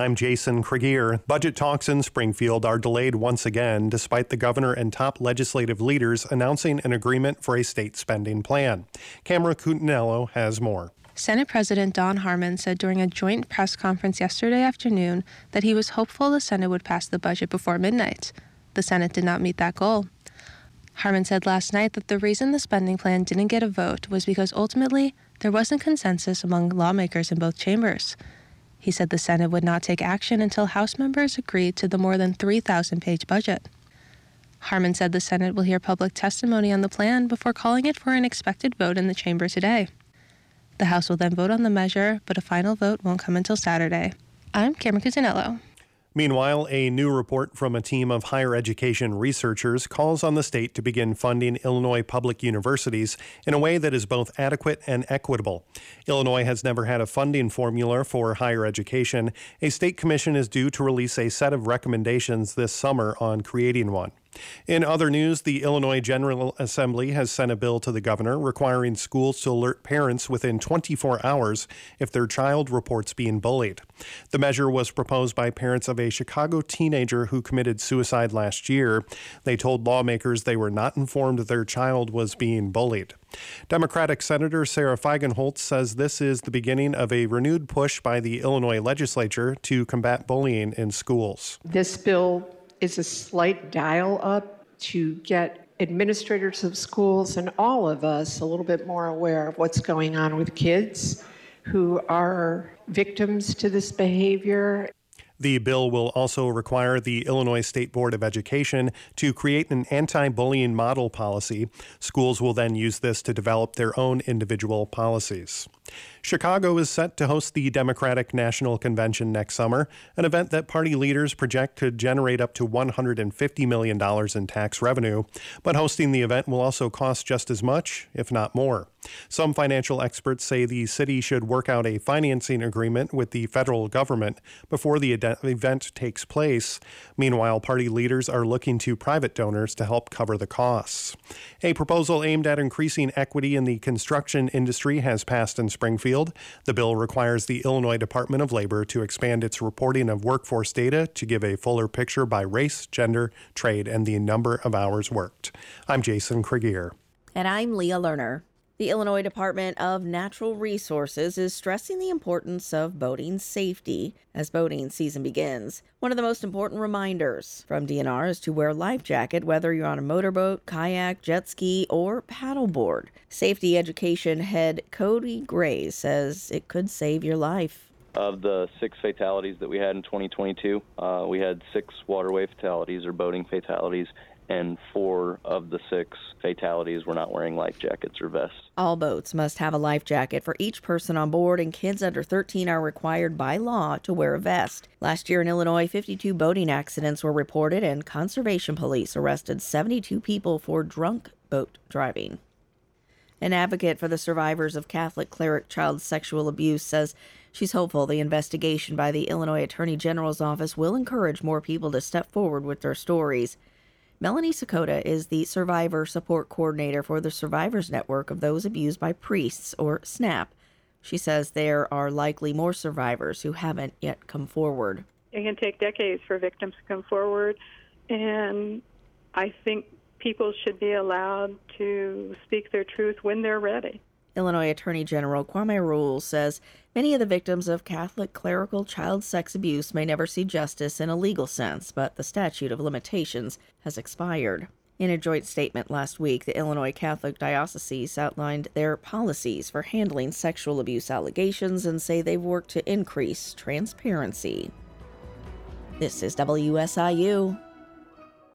I'm Jason Cregier. Budget talks in Springfield are delayed once again, despite the governor and top legislative leaders announcing an agreement for a state spending plan. Camera Cutinello has more. Senate President Don Harmon said during a joint press conference yesterday afternoon that he was hopeful the Senate would pass the budget before midnight. The Senate did not meet that goal. Harmon said last night that the reason the spending plan didn't get a vote was because ultimately there wasn't consensus among lawmakers in both chambers. He said the Senate would not take action until House members agreed to the more than 3,000 page budget. Harmon said the Senate will hear public testimony on the plan before calling it for an expected vote in the chamber today. The House will then vote on the measure, but a final vote won't come until Saturday. I'm Cameron Cusinello. Meanwhile, a new report from a team of higher education researchers calls on the state to begin funding Illinois public universities in a way that is both adequate and equitable. Illinois has never had a funding formula for higher education. A state commission is due to release a set of recommendations this summer on creating one. In other news, the Illinois General Assembly has sent a bill to the governor requiring schools to alert parents within 24 hours if their child reports being bullied. The measure was proposed by parents of a Chicago teenager who committed suicide last year. They told lawmakers they were not informed their child was being bullied. Democratic Senator Sara Feigenholtz says this is the beginning of a renewed push by the Illinois legislature to combat bullying in schools. This bill is a slight dial up to get administrators of schools and all of us a little bit more aware of what's going on with kids who are victims to this behavior the bill will also require the Illinois State Board of Education to create an anti bullying model policy. Schools will then use this to develop their own individual policies. Chicago is set to host the Democratic National Convention next summer, an event that party leaders project could generate up to $150 million in tax revenue. But hosting the event will also cost just as much, if not more. Some financial experts say the city should work out a financing agreement with the federal government before the event takes place. Meanwhile, party leaders are looking to private donors to help cover the costs. A proposal aimed at increasing equity in the construction industry has passed in Springfield. The bill requires the Illinois Department of Labor to expand its reporting of workforce data to give a fuller picture by race, gender, trade, and the number of hours worked. I'm Jason Cregier. And I'm Leah Lerner. The Illinois Department of Natural Resources is stressing the importance of boating safety as boating season begins. One of the most important reminders from DNR is to wear a life jacket whether you're on a motorboat, kayak, jet ski, or paddleboard. Safety education head Cody Gray says it could save your life. Of the six fatalities that we had in 2022, uh, we had six waterway fatalities or boating fatalities, and four of the six fatalities were not wearing life jackets or vests. All boats must have a life jacket for each person on board, and kids under 13 are required by law to wear a vest. Last year in Illinois, 52 boating accidents were reported, and conservation police arrested 72 people for drunk boat driving. An advocate for the survivors of Catholic cleric child sexual abuse says she's hopeful the investigation by the Illinois Attorney General's office will encourage more people to step forward with their stories. Melanie Sakoda is the Survivor Support Coordinator for the Survivors Network of Those Abused by Priests, or SNAP. She says there are likely more survivors who haven't yet come forward. It can take decades for victims to come forward, and I think people should be allowed to speak their truth when they're ready. Illinois Attorney General Kwame Raoul says many of the victims of Catholic clerical child sex abuse may never see justice in a legal sense, but the statute of limitations has expired. In a joint statement last week, the Illinois Catholic Diocese outlined their policies for handling sexual abuse allegations and say they've worked to increase transparency. This is WSIU.